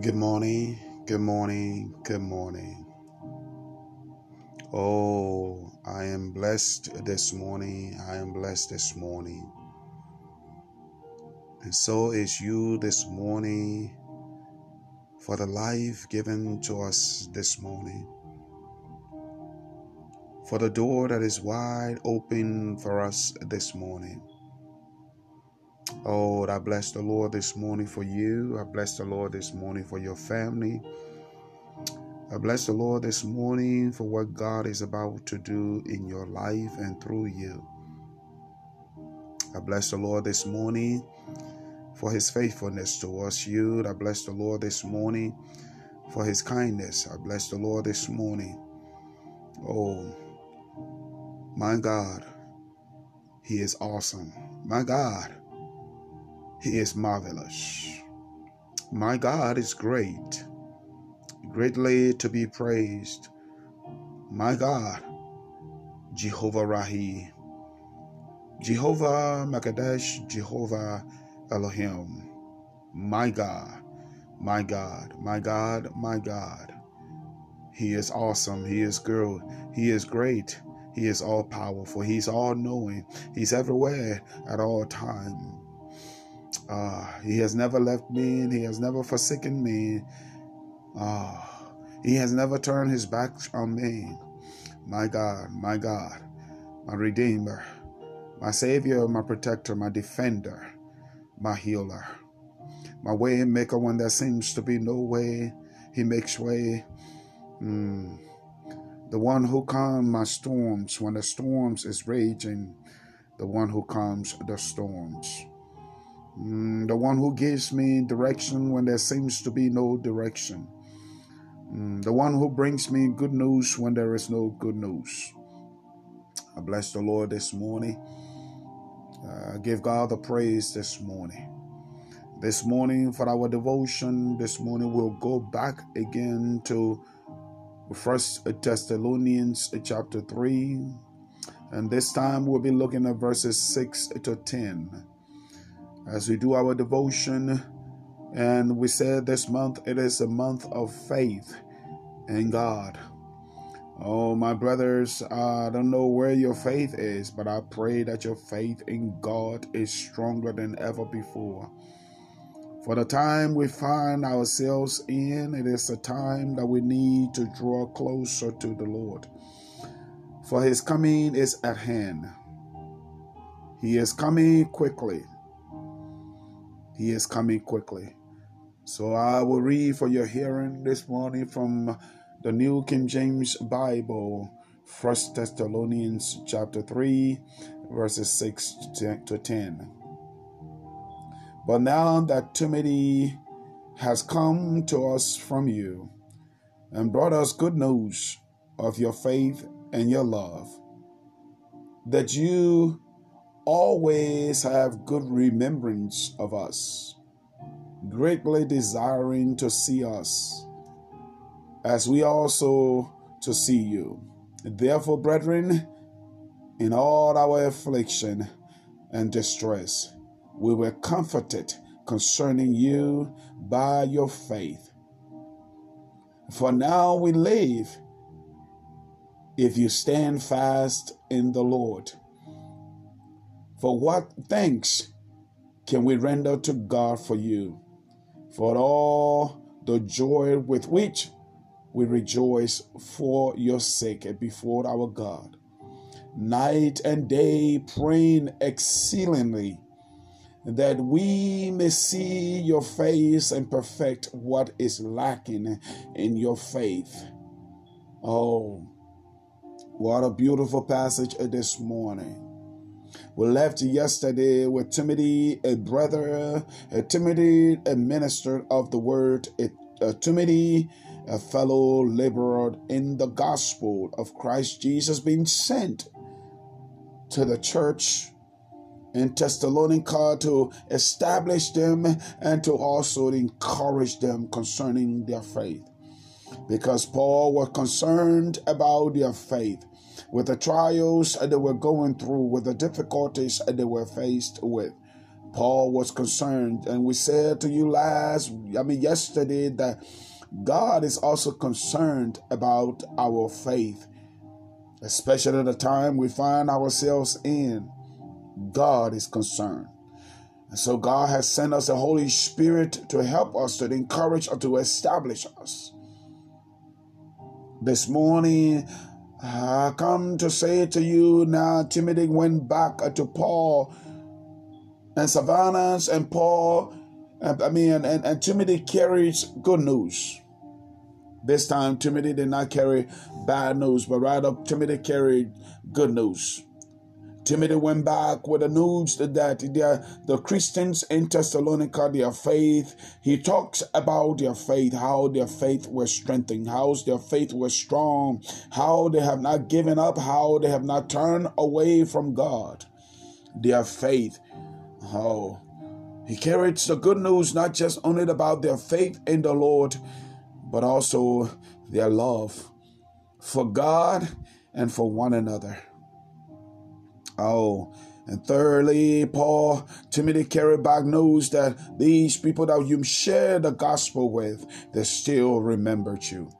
Good morning, good morning, good morning. Oh, I am blessed this morning. I am blessed this morning. And so is you this morning for the life given to us this morning. For the door that is wide open for us this morning. Oh, I bless the Lord this morning for you. I bless the Lord this morning for your family. I bless the Lord this morning for what God is about to do in your life and through you. I bless the Lord this morning for his faithfulness towards you. I bless the Lord this morning for his kindness. I bless the Lord this morning. Oh, my God, he is awesome. My God, he is marvelous. My God is great, greatly to be praised. My God, Jehovah Rahi, Jehovah Makadesh, Jehovah Elohim. My God, my God, my God, my God. He is awesome. He is good. He is great. He is all powerful. He's all knowing. He's everywhere at all times. Uh, he has never left me and he has never forsaken me. Uh, he has never turned his back on me. My God, my God, my Redeemer, my Savior, my Protector, my Defender, my Healer, my Waymaker. when there seems to be no way. He makes way. Mm. The one who calms my storms when the storms is raging. The one who calms the storms. Mm, the one who gives me direction when there seems to be no direction. Mm, the one who brings me good news when there is no good news. I bless the Lord this morning. I uh, give God the praise this morning. This morning, for our devotion, this morning we'll go back again to First Thessalonians chapter 3. And this time we'll be looking at verses 6 to 10 as we do our devotion. And we said this month it is a month of faith in God. Oh, my brothers, I don't know where your faith is, but I pray that your faith in God is stronger than ever before. For the time we find ourselves in, it is a time that we need to draw closer to the Lord. For his coming is at hand. He is coming quickly. He is coming quickly. So I will read for your hearing this morning from the New King James Bible, First Thessalonians chapter 3, verses 6 to 10. But now that Timothy has come to us from you and brought us good news of your faith and your love, that you always have good remembrance of us, greatly desiring to see us, as we also to see you. Therefore, brethren, in all our affliction and distress, we were comforted concerning you by your faith. For now we live if you stand fast in the Lord. For what thanks can we render to God for you, for all the joy with which we rejoice for your sake before our God, night and day praying exceedingly that we may see your face and perfect what is lacking in your faith. Oh, what a beautiful passage this morning. We left yesterday with Timothy, a brother, a Timothy, a minister of the word, a, a Timothy, a fellow laborer in the gospel of Christ Jesus, being sent to the church in Thessalonica to establish them and to also encourage them concerning their faith. Because Paul was concerned about their faith with the trials they were going through, with the difficulties they were faced with. Paul was concerned, and we said to you last, I mean, yesterday, that God is also concerned about our faith, especially at the time we find ourselves in. God is concerned. And so God has sent us the Holy Spirit to help us, to encourage us, to establish us. This morning, I come to say to you now, Timothy went back uh, to Paul and Silvanus and Paul, I mean, and, and Timothy carries good news. This time, Timothy did not carry bad news, but rather, Timothy carried good news. Timothy went back with the news that the, the Christians in Thessalonica, their faith, he talks about their faith, how their faith was strengthened, how their faith was strong, how they have not given up, how they have not turned away from God. Their faith. Oh, he carried the good news not just only about their faith in the Lord, but also their love for God and for one another. Oh, and thirdly, Paul, Timothy carried knows that these people that you share the gospel with, they still remembered you.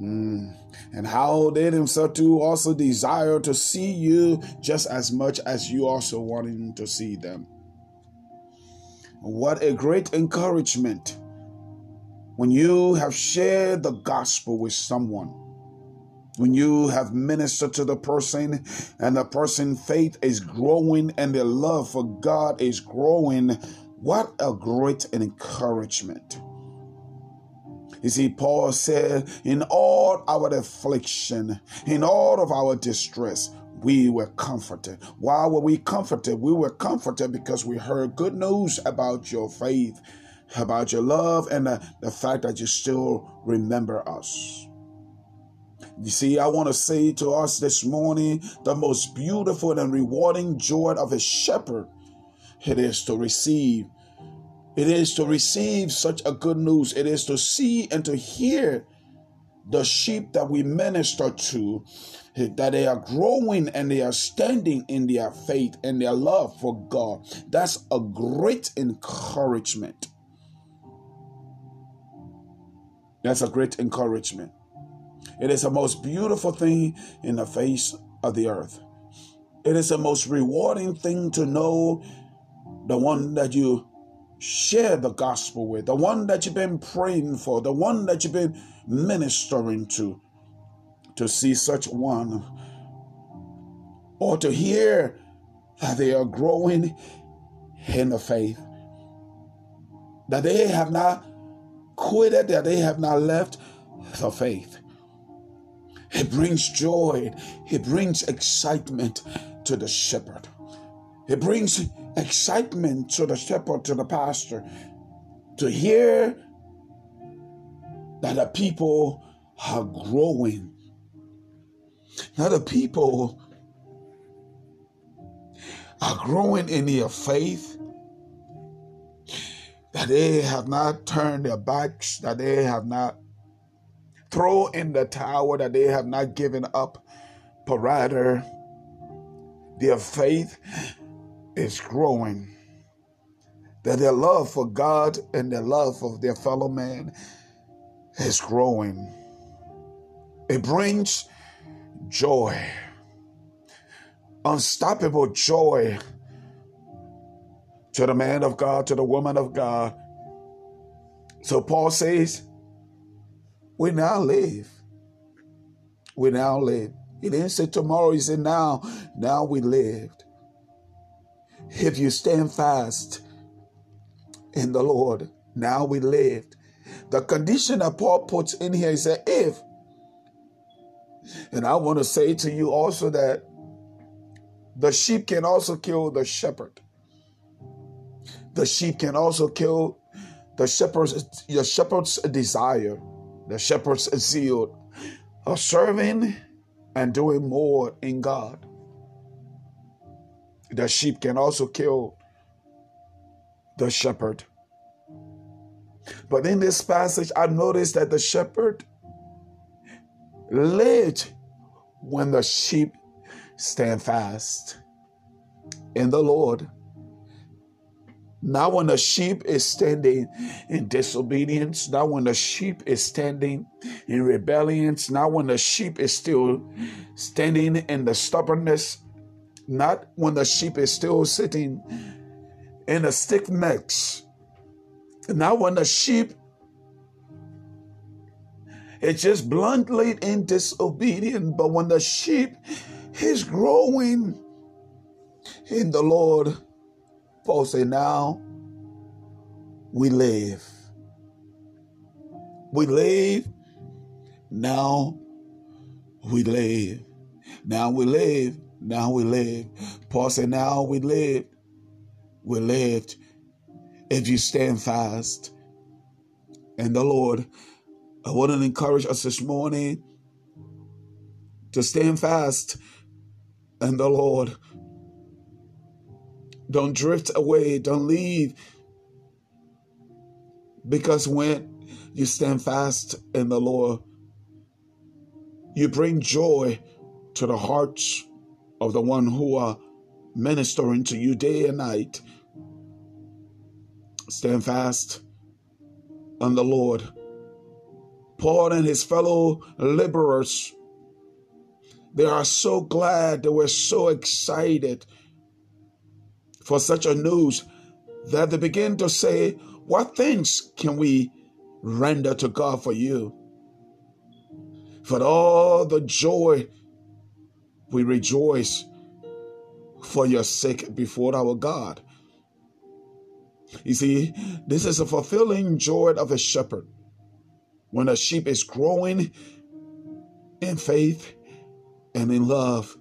Mm. And how they themselves too also desire to see you just as much as you also wanting to see them. What a great encouragement when you have shared the gospel with someone when you have ministered to the person and the person's faith is growing and their love for God is growing, what a great encouragement. You see, Paul said, in all our affliction, in all of our distress, we were comforted. Why were we comforted? We were comforted because we heard good news about your faith, about your love, and the, the fact that you still remember us. You see, I want to say to us this morning the most beautiful and rewarding joy of a shepherd it is to receive. It is to receive such a good news. It is to see and to hear the sheep that we minister to that they are growing and they are standing in their faith and their love for God. That's a great encouragement. That's a great encouragement. It is the most beautiful thing in the face of the earth. It is the most rewarding thing to know the one that you share the gospel with, the one that you've been praying for, the one that you've been ministering to, to see such one, or to hear that they are growing in the faith, that they have not quitted, that they have not left the faith. It brings joy. He brings excitement to the shepherd. He brings excitement to the shepherd, to the pastor, to hear that the people are growing. That the people are growing in their faith, that they have not turned their backs, that they have not throw in the tower that they have not given up, but rather their faith is growing. That their love for God and their love for their fellow man is growing. It brings joy, unstoppable joy to the man of God, to the woman of God. So Paul says, we now live. We now live. He didn't say tomorrow, he said now. Now we lived. If you stand fast in the Lord, now we lived. The condition that Paul puts in here, he said, if. And I want to say to you also that the sheep can also kill the shepherd. The sheep can also kill the shepherd's, the shepherd's desire the shepherd's zeal of serving and doing more in God. The sheep can also kill the shepherd. But in this passage, I noticed that the shepherd lived when the sheep stand fast in the Lord. Not when the sheep is standing in disobedience, not when the sheep is standing in rebellion, not when the sheep is still standing in the stubbornness, not when the sheep is still sitting in the stiff necks, not when the sheep is just bluntly in disobedience, but when the sheep is growing in the Lord Paul say, now we live. We live. Now we live. Now we live. Now we live. Paul said, now we live. We lived. If you stand fast. And the Lord, I want to encourage us this morning to stand fast and the Lord don't drift away. Don't leave. Because when you stand fast in the Lord, you bring joy to the hearts of the one who are ministering to you day and night. Stand fast on the Lord. Paul and his fellow laborers, they are so glad, they were so excited for such a news that they begin to say, What things can we render to God for you? For all the joy we rejoice for your sake before our God. You see, this is a fulfilling joy of a shepherd. When a sheep is growing in faith and in love,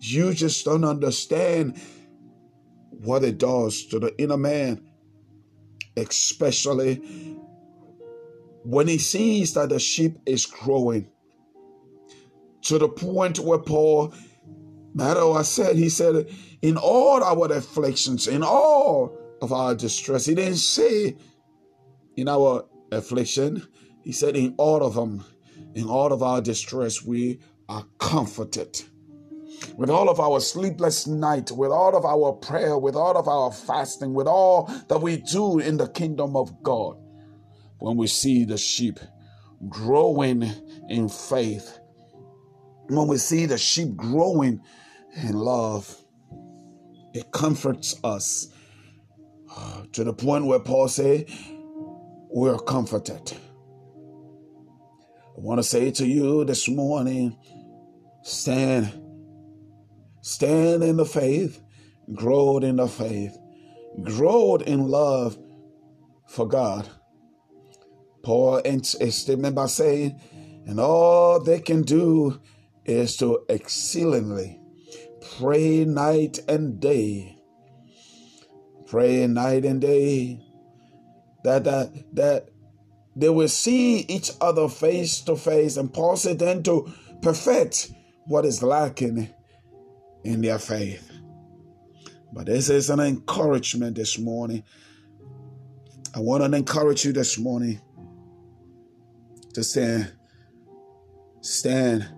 you just don't understand what it does to the inner man, especially when he sees that the sheep is growing. To the point where Paul, matter I said, he said, in all our afflictions, in all of our distress, he didn't say in our affliction, he said, in all of them, in all of our distress, we are comforted with all of our sleepless night, with all of our prayer, with all of our fasting, with all that we do in the kingdom of God, when we see the sheep growing in faith, when we see the sheep growing in love, it comforts us uh, to the point where Paul say, we're comforted. I want to say to you this morning, stand Stand in the faith, grow in the faith, grow in love for God. Paul ends a statement by saying, and all they can do is to exceedingly pray night and day. Pray night and day. That that that they will see each other face to face. And Paul said then to perfect what is lacking in their faith. But this is an encouragement this morning. I want to encourage you this morning to stand, stand,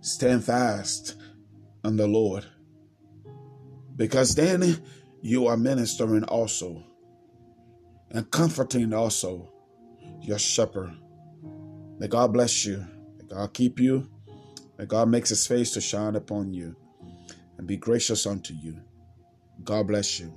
stand fast on the Lord. Because then you are ministering also and comforting also your shepherd. May God bless you. May God keep you. May God makes his face to shine upon you and be gracious unto you. God bless you.